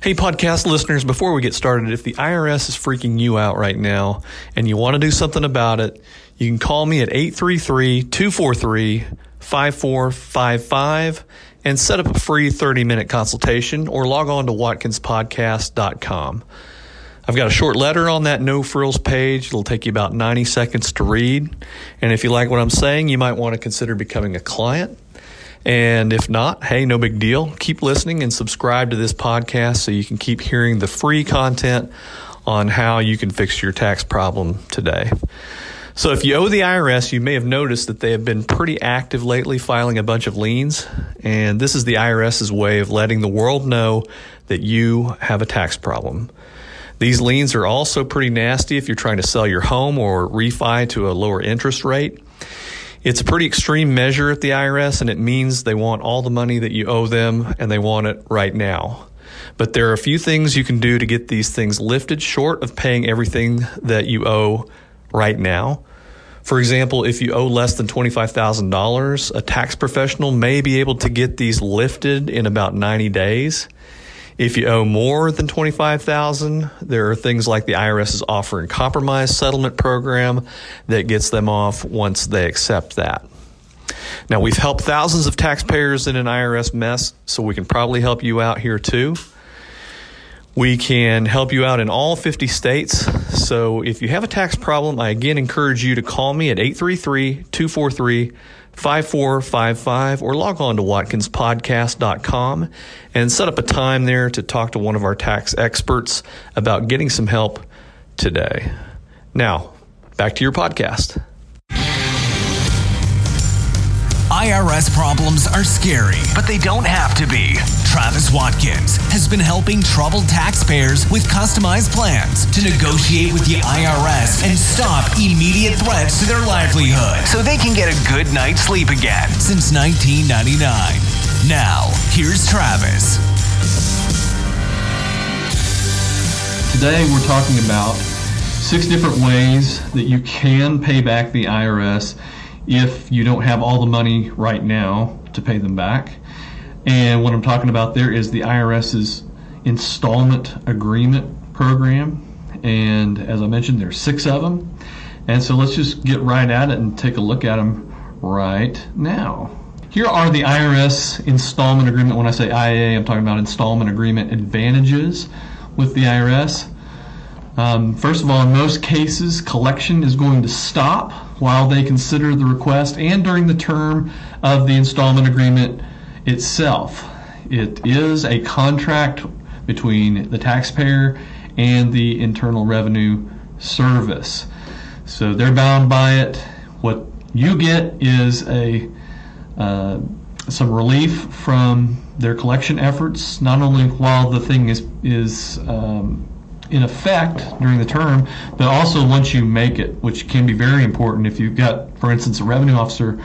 Hey, podcast listeners, before we get started, if the IRS is freaking you out right now and you want to do something about it, you can call me at 833 243 5455 and set up a free 30 minute consultation or log on to watkinspodcast.com. I've got a short letter on that no frills page. It'll take you about 90 seconds to read. And if you like what I'm saying, you might want to consider becoming a client. And if not, hey, no big deal. Keep listening and subscribe to this podcast so you can keep hearing the free content on how you can fix your tax problem today. So, if you owe the IRS, you may have noticed that they have been pretty active lately filing a bunch of liens. And this is the IRS's way of letting the world know that you have a tax problem. These liens are also pretty nasty if you're trying to sell your home or refi to a lower interest rate. It's a pretty extreme measure at the IRS, and it means they want all the money that you owe them and they want it right now. But there are a few things you can do to get these things lifted short of paying everything that you owe right now. For example, if you owe less than $25,000, a tax professional may be able to get these lifted in about 90 days. If you owe more than 25,000, there are things like the IRS's offer in compromise settlement program that gets them off once they accept that. Now, we've helped thousands of taxpayers in an IRS mess, so we can probably help you out here too. We can help you out in all 50 states. So if you have a tax problem, I again encourage you to call me at 833 243 5455 or log on to watkinspodcast.com and set up a time there to talk to one of our tax experts about getting some help today. Now, back to your podcast. IRS problems are scary, but they don't have to be. Travis Watkins has been helping troubled taxpayers with customized plans to negotiate with the IRS and stop immediate threats to their livelihood so they can get a good night's sleep again since 1999. Now, here's Travis. Today we're talking about six different ways that you can pay back the IRS if you don't have all the money right now to pay them back. And what I'm talking about there is the IRS's installment agreement program. And as I mentioned, there's six of them. And so let's just get right at it and take a look at them right now. Here are the IRS installment agreement. When I say IA, I'm talking about installment agreement advantages with the IRS. Um, first of all, in most cases, collection is going to stop while they consider the request and during the term of the installment agreement itself. It is a contract between the taxpayer and the Internal Revenue Service. So they're bound by it. What you get is a uh, some relief from their collection efforts, not only while the thing is is um, in effect during the term, but also once you make it, which can be very important if you've got, for instance, a revenue officer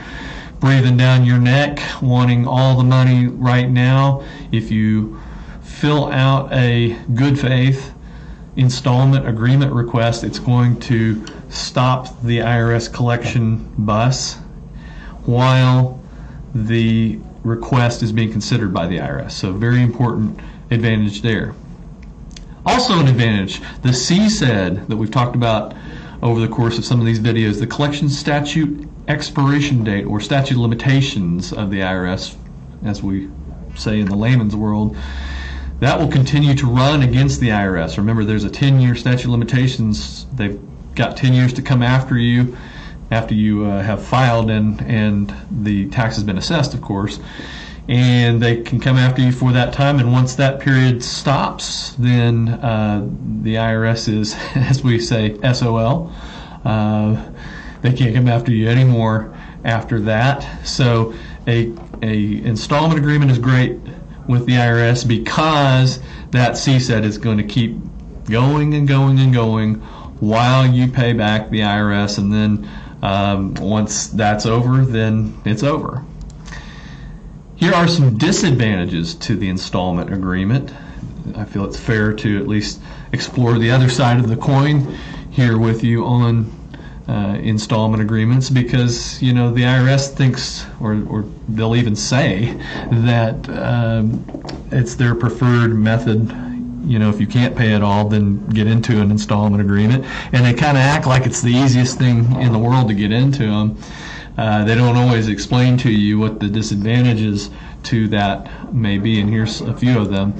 breathing down your neck wanting all the money right now. If you fill out a good faith installment agreement request, it's going to stop the IRS collection bus while the request is being considered by the IRS. So, very important advantage there. Also, an advantage the CSED that we've talked about over the course of some of these videos, the collection statute expiration date or statute limitations of the IRS, as we say in the layman's world, that will continue to run against the IRS. Remember, there's a 10 year statute limitations. They've got 10 years to come after you after you uh, have filed and, and the tax has been assessed, of course and they can come after you for that time. And once that period stops, then uh, the IRS is, as we say, SOL. Uh, they can't come after you anymore after that. So a a installment agreement is great with the IRS because that CSED is going to keep going and going and going while you pay back the IRS, and then um, once that's over, then it's over. Here are some disadvantages to the installment agreement. I feel it's fair to at least explore the other side of the coin here with you on uh, installment agreements because you know the IRS thinks, or, or they'll even say that um, it's their preferred method you know, if you can't pay it all, then get into an installment agreement. And they kind of act like it's the easiest thing in the world to get into them. Uh, they don't always explain to you what the disadvantages to that may be, and here's a few of them.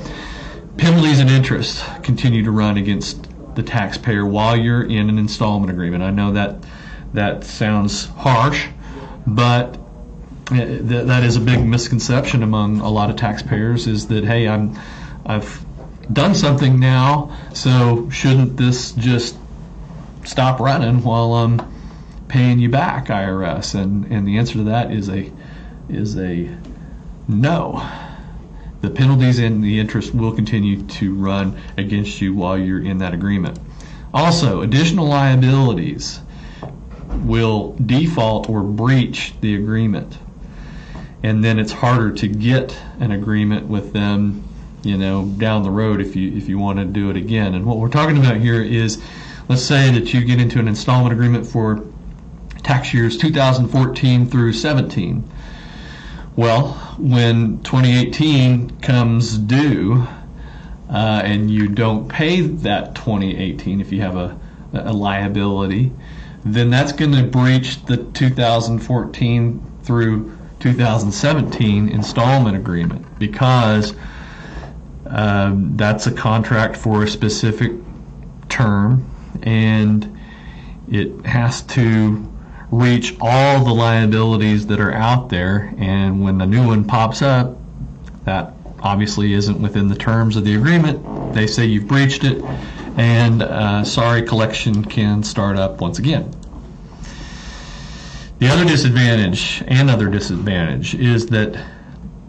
Penalties and interest continue to run against the taxpayer while you're in an installment agreement. I know that that sounds harsh, but th- that is a big misconception among a lot of taxpayers is that hey, I'm I've done something now, so shouldn't this just stop running while I'm paying you back, IRS? And and the answer to that is a is a no. The penalties and the interest will continue to run against you while you're in that agreement. Also, additional liabilities will default or breach the agreement. And then it's harder to get an agreement with them, you know, down the road if you if you want to do it again. And what we're talking about here is let's say that you get into an installment agreement for tax years 2014 through 17 well, when 2018 comes due uh, and you don't pay that 2018, if you have a, a liability, then that's going to breach the 2014 through 2017 installment agreement because um, that's a contract for a specific term and it has to reach all the liabilities that are out there, and when a new one pops up, that obviously isn't within the terms of the agreement. They say you've breached it, and uh, sorry, collection can start up once again. The other disadvantage, and other disadvantage, is that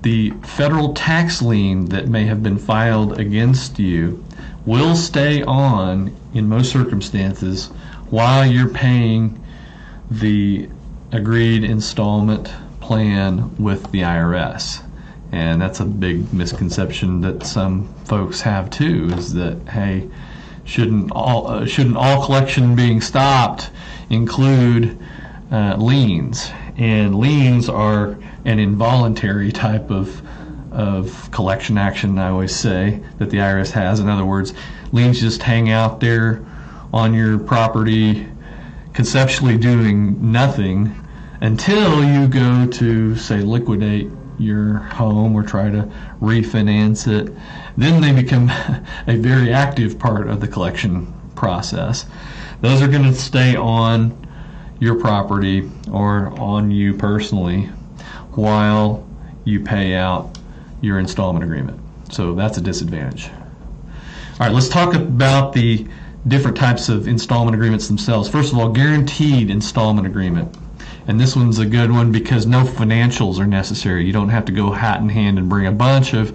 the federal tax lien that may have been filed against you will stay on in most circumstances while you're paying the agreed installment plan with the IRS. And that's a big misconception that some folks have too is that, hey, shouldn't all, uh, shouldn't all collection being stopped include uh, liens? And liens are an involuntary type of, of collection action, I always say, that the IRS has. In other words, liens just hang out there on your property conceptually doing nothing until you go to, say, liquidate your home or try to refinance it. Then they become a very active part of the collection process. Those are going to stay on your property or on you personally while you pay out your installment agreement. So that's a disadvantage. All right, let's talk about the different types of installment agreements themselves. First of all, guaranteed installment agreement. And this one's a good one because no financials are necessary. You don't have to go hat in hand and bring a bunch of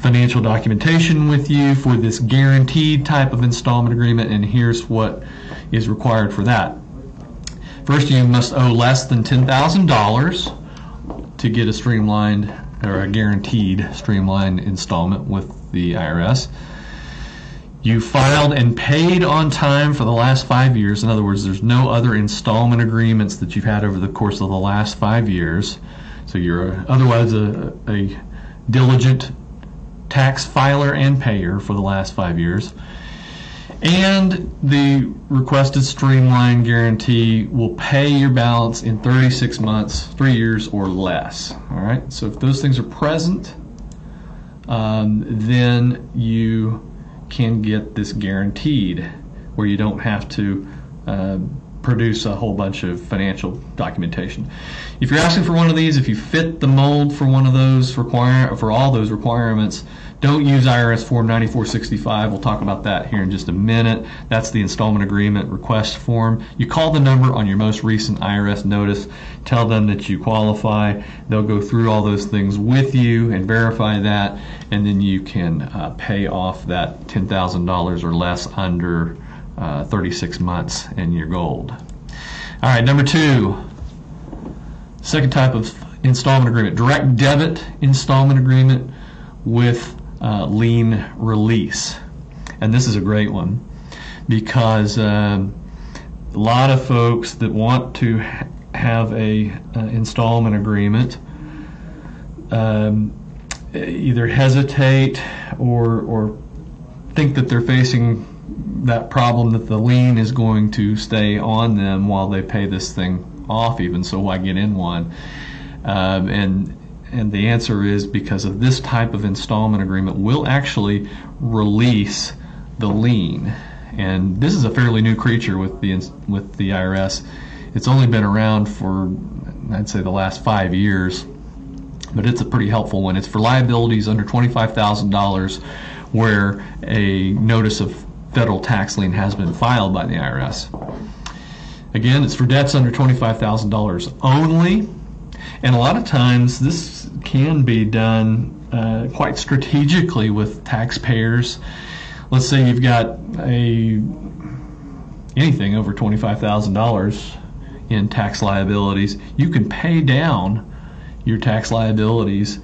financial documentation with you for this guaranteed type of installment agreement, and here's what is required for that. First, you must owe less than $10,000 to get a streamlined or a guaranteed streamlined installment with the IRS. You filed and paid on time for the last five years. In other words, there's no other installment agreements that you've had over the course of the last five years. So you're otherwise a, a diligent tax filer and payer for the last five years. And the requested streamline guarantee will pay your balance in 36 months, three years, or less. All right. So if those things are present, um, then you can get this guaranteed where you don't have to uh, produce a whole bunch of financial documentation. If you're asking for one of these, if you fit the mold for one of those require for all those requirements, don't use IRS Form 9465. We'll talk about that here in just a minute. That's the installment agreement request form. You call the number on your most recent IRS notice, tell them that you qualify. They'll go through all those things with you and verify that, and then you can uh, pay off that $10,000 or less under uh, 36 months and you're gold. All right, number two, second type of installment agreement, direct debit installment agreement with uh, lien release. And this is a great one because um, a lot of folks that want to ha- have a uh, installment agreement um, either hesitate or or think that they're facing that problem that the lien is going to stay on them while they pay this thing off, even so, why get in one? Um, and and the answer is because of this type of installment agreement will actually release the lien. And this is a fairly new creature with the with the IRS. It's only been around for I'd say the last five years, but it's a pretty helpful one. It's for liabilities under twenty-five thousand dollars, where a notice of federal tax lien has been filed by the IRS. Again, it's for debts under $25,000 only. And a lot of times this can be done uh, quite strategically with taxpayers. Let's say you've got a anything over $25,000 in tax liabilities, you can pay down your tax liabilities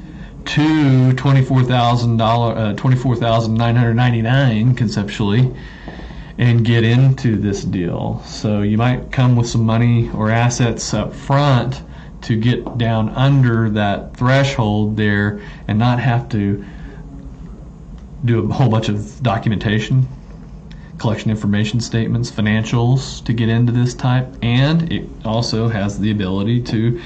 to twenty-four thousand dollar, uh, twenty-four thousand nine hundred ninety-nine conceptually, and get into this deal. So you might come with some money or assets up front to get down under that threshold there, and not have to do a whole bunch of documentation, collection information statements, financials to get into this type, and it also has the ability to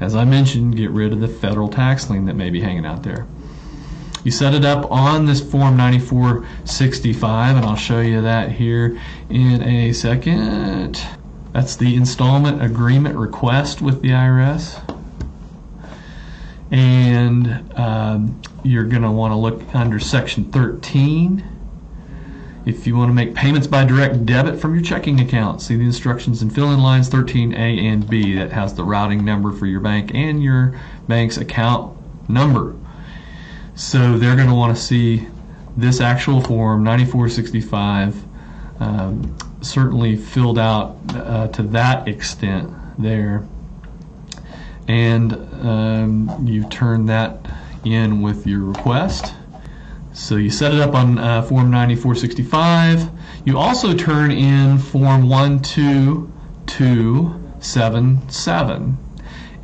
as I mentioned, get rid of the federal tax lien that may be hanging out there. You set it up on this Form 9465, and I'll show you that here in a second. That's the installment agreement request with the IRS. And um, you're going to want to look under Section 13 if you want to make payments by direct debit from your checking account, see the instructions and fill in lines 13A and B that has the routing number for your bank and your bank's account number. So they're going to want to see this actual form 9465 um, certainly filled out uh, to that extent there. And um, you turn that in with your request so you set it up on uh, Form 9465. You also turn in Form 12277,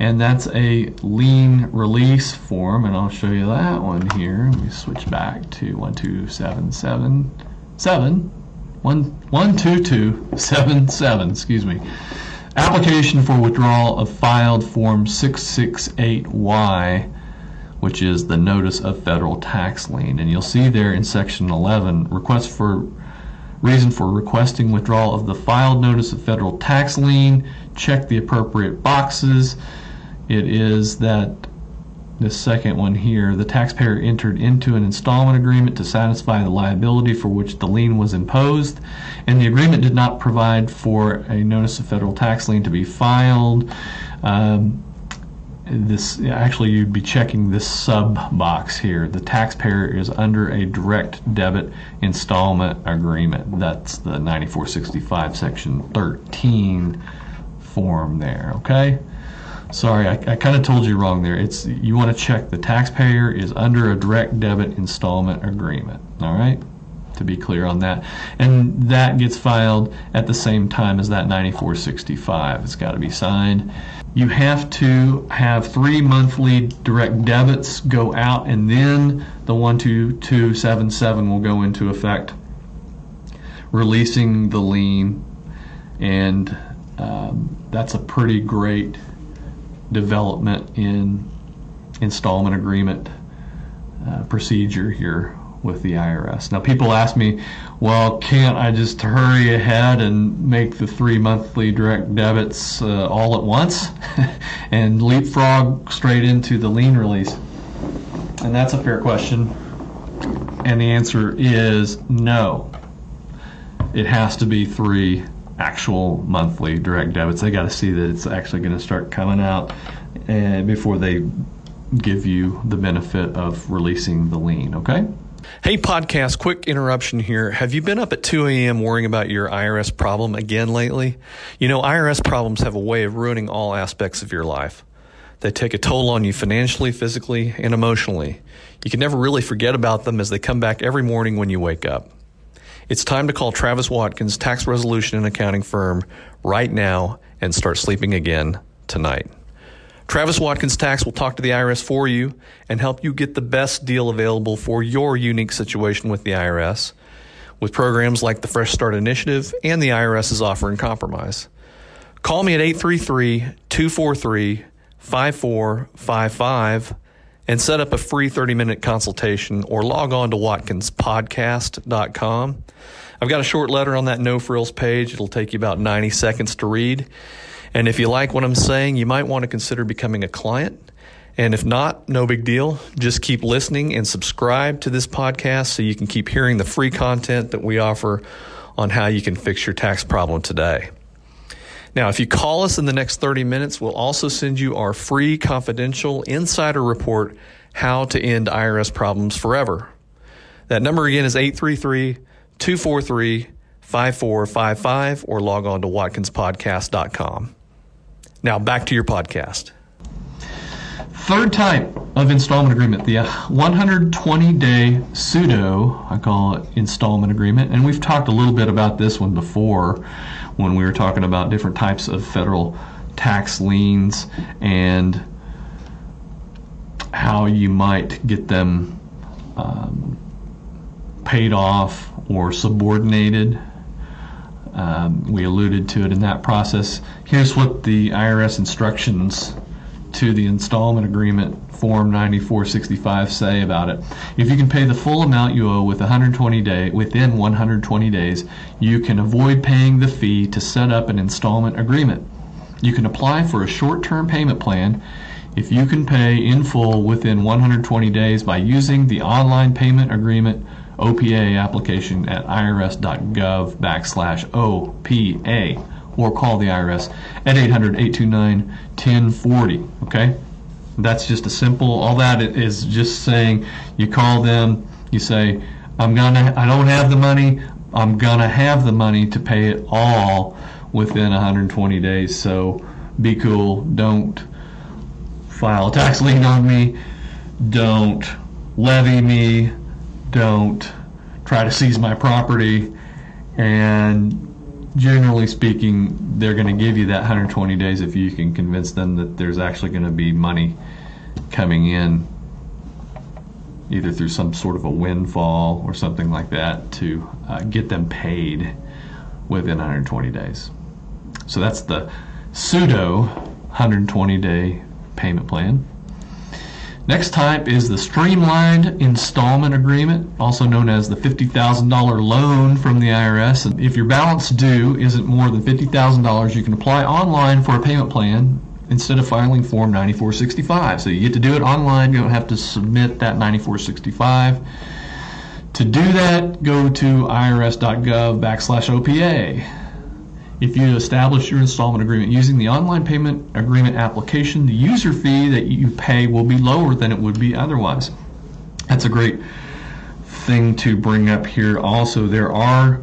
and that's a lien release form, and I'll show you that one here. Let me switch back to 12777. 12277, excuse me. Application for withdrawal of filed Form 668Y which is the notice of federal tax lien. And you'll see there in section 11, request for reason for requesting withdrawal of the filed notice of federal tax lien. Check the appropriate boxes. It is that this second one here, the taxpayer entered into an installment agreement to satisfy the liability for which the lien was imposed, and the agreement did not provide for a notice of federal tax lien to be filed. Um, this actually you'd be checking this sub box here. The taxpayer is under a direct debit installment agreement. That's the 9465 section 13 form there. Okay. Sorry, I, I kind of told you wrong there. It's you want to check the taxpayer is under a direct debit installment agreement. All right to be clear on that. And that gets filed at the same time as that 9465. It's got to be signed you have to have three monthly direct debits go out and then the 12277 will go into effect releasing the lien and um, that's a pretty great development in installment agreement uh, procedure here with the IRS. Now, people ask me, well, can't I just hurry ahead and make the three monthly direct debits uh, all at once and leapfrog straight into the lien release? And that's a fair question. And the answer is no. It has to be three actual monthly direct debits. They got to see that it's actually going to start coming out uh, before they give you the benefit of releasing the lien, okay? Hey, podcast, quick interruption here. Have you been up at 2 a.m. worrying about your IRS problem again lately? You know, IRS problems have a way of ruining all aspects of your life. They take a toll on you financially, physically, and emotionally. You can never really forget about them as they come back every morning when you wake up. It's time to call Travis Watkins, tax resolution and accounting firm, right now and start sleeping again tonight. Travis Watkins Tax will talk to the IRS for you and help you get the best deal available for your unique situation with the IRS. with programs like the Fresh Start Initiative and the IRS's offer in compromise. Call me at 833 243 5455 and set up a free 30 minute consultation or log on to watkinspodcast.com. I've got a short letter on that no frills page. It'll take you about 90 seconds to read. And if you like what I'm saying, you might want to consider becoming a client. And if not, no big deal. Just keep listening and subscribe to this podcast so you can keep hearing the free content that we offer on how you can fix your tax problem today. Now, if you call us in the next 30 minutes, we'll also send you our free confidential insider report, How to End IRS Problems Forever. That number again is 833 243 5455 or log on to watkinspodcast.com. Now, back to your podcast. Third type of installment agreement, the 120 day pseudo, I call it installment agreement. And we've talked a little bit about this one before when we were talking about different types of federal tax liens and how you might get them um, paid off or subordinated. Um, we alluded to it in that process. Here's what the IRS instructions to the installment agreement form 9465 say about it. If you can pay the full amount you owe with 120 day within 120 days, you can avoid paying the fee to set up an installment agreement. You can apply for a short-term payment plan if you can pay in full within 120 days by using the online payment agreement OPA application at irs.gov backslash OPA or call the IRS at 800 829 1040. Okay? That's just a simple, all that is just saying you call them, you say, I'm gonna, I don't have the money, I'm gonna have the money to pay it all within 120 days. So be cool. Don't file a tax lien on me. Don't levy me. Don't try to seize my property. And generally speaking, they're going to give you that 120 days if you can convince them that there's actually going to be money coming in, either through some sort of a windfall or something like that, to uh, get them paid within 120 days. So that's the pseudo 120 day payment plan. Next type is the Streamlined Installment Agreement, also known as the $50,000 loan from the IRS. And if your balance due isn't more than $50,000, you can apply online for a payment plan instead of filing Form 9465. So you get to do it online, you don't have to submit that 9465. To do that, go to irs.gov backslash OPA. If you establish your installment agreement using the online payment agreement application, the user fee that you pay will be lower than it would be otherwise. That's a great thing to bring up here. Also, there are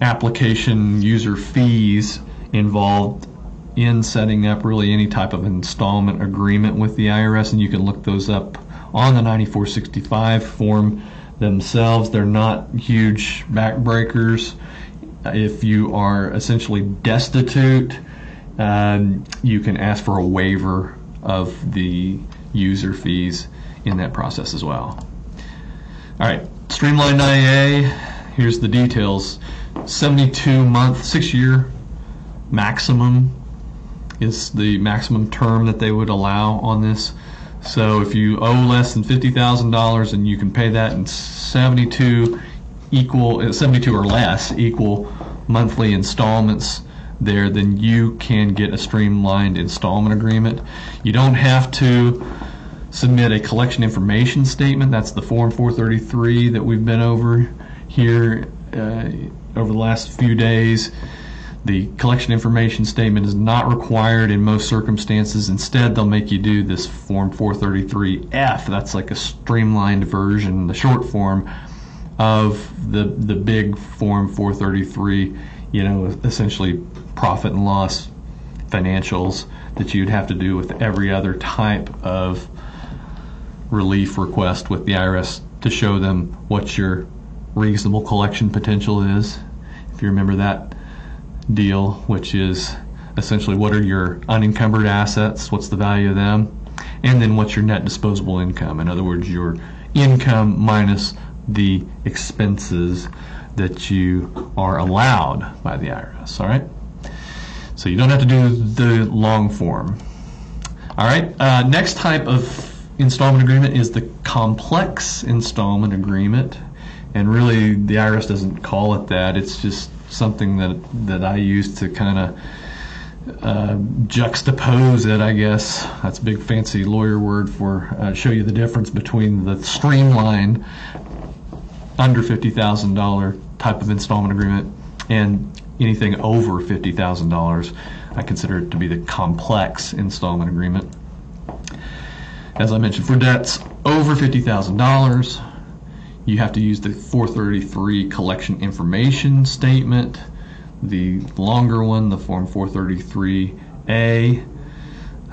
application user fees involved in setting up really any type of installment agreement with the IRS, and you can look those up on the 9465 form themselves. They're not huge backbreakers if you are essentially destitute, um, you can ask for a waiver of the user fees in that process as well. All right, Streamline IA, here's the details. 72 month, six year maximum is the maximum term that they would allow on this. So if you owe less than $50,000 and you can pay that in 72 equal uh, 72 or less equal monthly installments there, then you can get a streamlined installment agreement. You don't have to submit a collection information statement. That's the Form 433 that we've been over here uh, over the last few days. The collection information statement is not required in most circumstances. Instead, they'll make you do this Form 433F. That's like a streamlined version, the short form of the the big Form 433, you know, essentially profit and loss financials that you'd have to do with every other type of relief request with the IRS to show them what your reasonable collection potential is. If you remember that deal, which is essentially what are your unencumbered assets, what's the value of them, and then what's your net disposable income. In other words, your income minus the expenses that you are allowed by the IRS. All right. So you don't have to do the long form. All right. Uh, next type of installment agreement is the complex installment agreement, and really the IRS doesn't call it that. It's just something that that I use to kind of uh, juxtapose it, I guess. That's a big fancy lawyer word for uh, show you the difference between the streamlined under $50,000 type of installment agreement and anything over $50,000. I consider it to be the complex installment agreement. As I mentioned, for debts over $50,000, you have to use the 433 collection information statement the longer one, the Form 433A,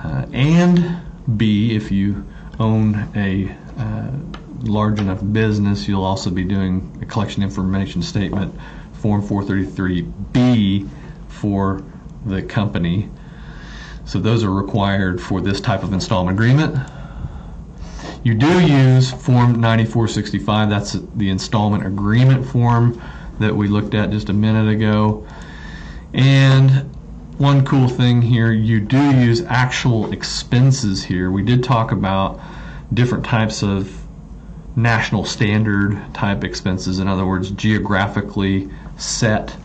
uh, and B, if you own a uh, large enough business, you'll also be doing a collection information statement, Form 433B, for the company. So those are required for this type of installment agreement. You do use Form 9465, that's the installment agreement form that we looked at just a minute ago. And one cool thing here, you do use actual expenses here. We did talk about different types of national standard type expenses, in other words, geographically set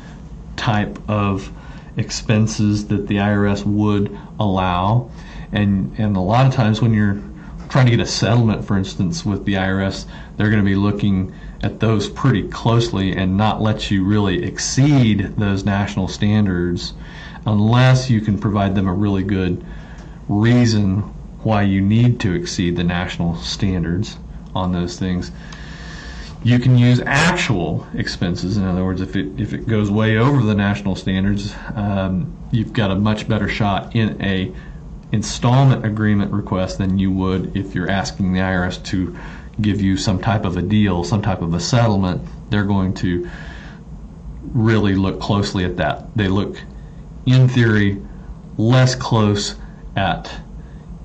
type of expenses that the IRS would allow. And, and a lot of times when you're trying to get a settlement, for instance, with the IRS, they're going to be looking at those pretty closely and not let you really exceed those national standards unless you can provide them a really good reason why you need to exceed the national standards on those things. You can use actual expenses. In other words, if it if it goes way over the national standards, um, you've got a much better shot in a installment agreement request than you would if you're asking the IRS to give you some type of a deal, some type of a settlement, they're going to really look closely at that. They look, in theory, less close at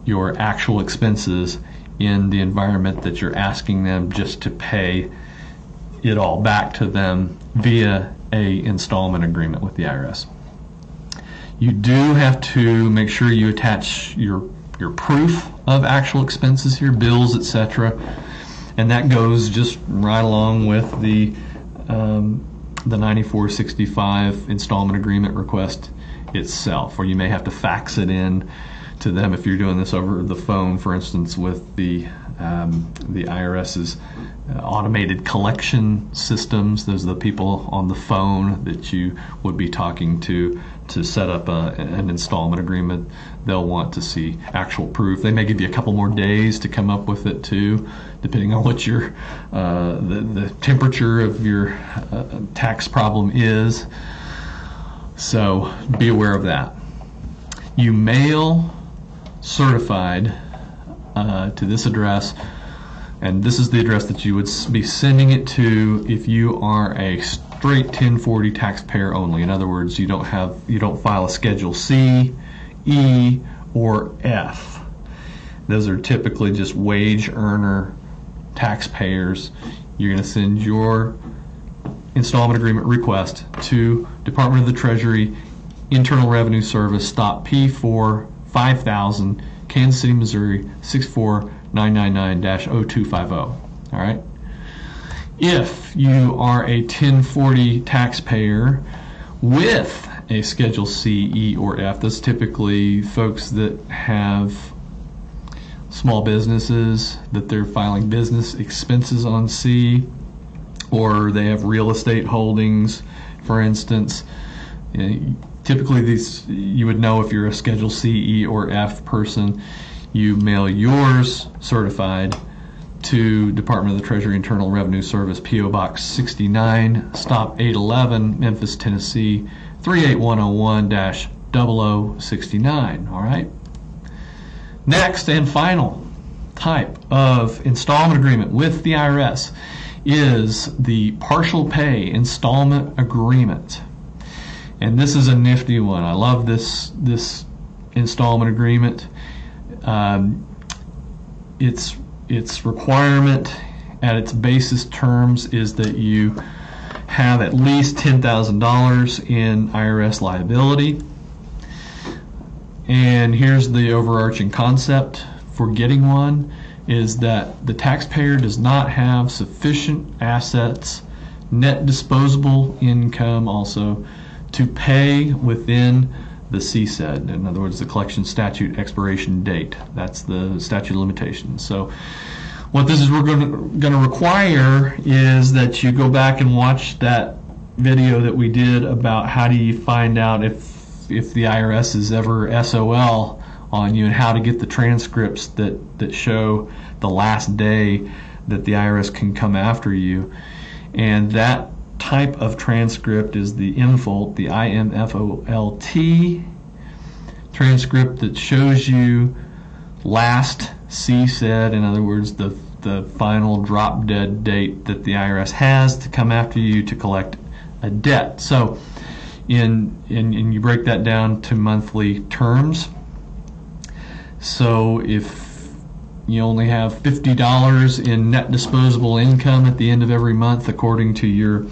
your actual expenses in the environment that you're asking them just to pay it all back to them via a installment agreement with the IRS. You do have to make sure you attach your your proof of actual expenses here, bills, etc and that goes just right along with the um, the 9465 installment agreement request itself, or you may have to fax it in to them if you're doing this over the phone, for instance, with the um, the IRS's uh, automated collection systems. Those are the people on the phone that you would be talking to to set up a, an installment agreement. They'll want to see actual proof. They may give you a couple more days to come up with it too, depending on what your uh, the, the temperature of your uh, tax problem is. So be aware of that. You mail certified uh, to this address, and this is the address that you would be sending it to if you are a straight 1040 taxpayer only. In other words, you don't have you don't file a Schedule C, E, or F. Those are typically just wage earner taxpayers. You're going to send your installment agreement request to Department of the Treasury, Internal Revenue Service, stop P4 5000, Kansas City, Missouri 64999-0250. All right. If you are a 1040 taxpayer with a Schedule C, E, or F, that's typically folks that have small businesses that they're filing business expenses on C, or they have real estate holdings, for instance. Typically, these you would know if you're a Schedule C, E, or F person. You mail yours certified to Department of the Treasury Internal Revenue Service, P.O. Box 69, Stop 811, Memphis, Tennessee 38101 0069. All right. Next and final type of installment agreement with the IRS is the partial pay installment agreement. And this is a nifty one. I love this this installment agreement. Um, its its requirement at its basis terms is that you have at least $10,000 in IRS liability. And here's the overarching concept for getting one is that the taxpayer does not have sufficient assets, net disposable income also, to pay within the CSED. In other words, the collection statute expiration date. That's the statute of limitations. So what this is we're going to require is that you go back and watch that video that we did about how do you find out if if the IRS is ever SOL on you and how to get the transcripts that that show the last day that the IRS can come after you. And that type of transcript is the IMFOLT, the I-M-F-O-L-T transcript that shows you last CSED, in other words, the the final drop dead date that the IRS has to come after you to collect a debt. So, in, in and you break that down to monthly terms. So if you only have $50 in net disposable income at the end of every month, according to your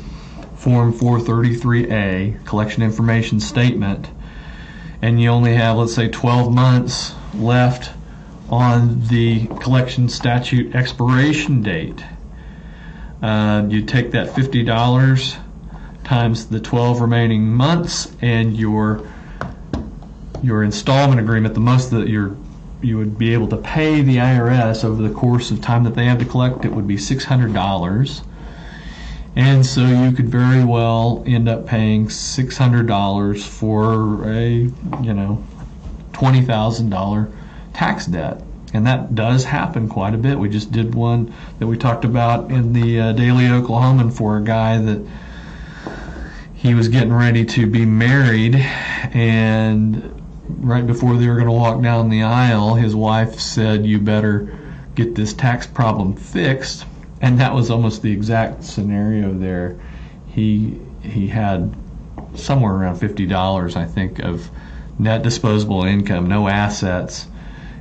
Form 433A collection information statement, and you only have, let's say, 12 months left on the collection statute expiration date, uh, you take that $50 times the 12 remaining months and your your installment agreement, the most that you're you would be able to pay the IRS over the course of time that they have to collect it would be $600. And so you could very well end up paying $600 for a, you know, $20,000 tax debt. And that does happen quite a bit. We just did one that we talked about in the uh, Daily Oklahoman for a guy that he was getting ready to be married and right before they were going to walk down the aisle, his wife said, You better get this tax problem fixed. And that was almost the exact scenario there. He, he had somewhere around $50, I think, of net disposable income, no assets,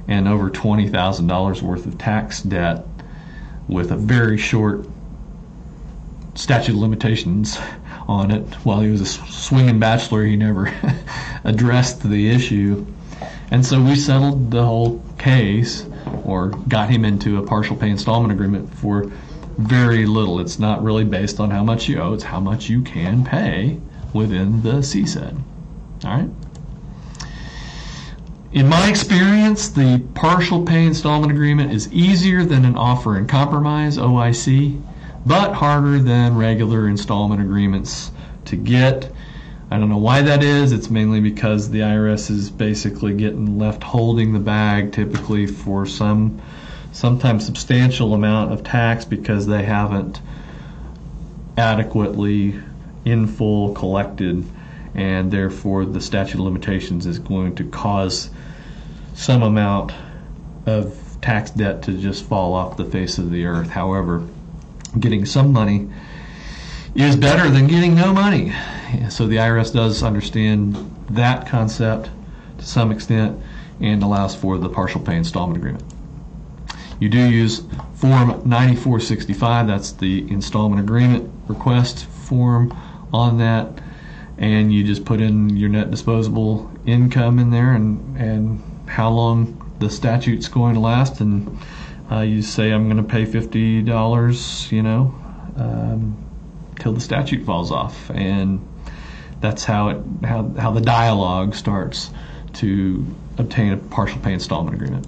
and over $20,000 worth of tax debt with a very short statute of limitations on it. While he was a swinging bachelor, he never addressed the issue. And so we settled the whole case or got him into a partial pay installment agreement for very little. It's not really based on how much you owe, it's how much you can pay within the CSED. All right? In my experience, the partial pay installment agreement is easier than an offer in compromise, OIC, but harder than regular installment agreements to get. I don't know why that is. It's mainly because the IRS is basically getting left holding the bag typically for some sometimes substantial amount of tax because they haven't adequately in full collected and therefore the statute of limitations is going to cause some amount of tax debt to just fall off the face of the earth. However, getting some money is better than getting no money. So the IRS does understand that concept to some extent and allows for the partial pay installment agreement. You do use Form 9465, that's the installment agreement request form on that, and you just put in your net disposable income in there and, and how long the statute's going to last, and uh, you say, I'm going to pay $50, you know, um, till the statute falls off. And that's how it how, how the dialogue starts to obtain a partial pay installment agreement.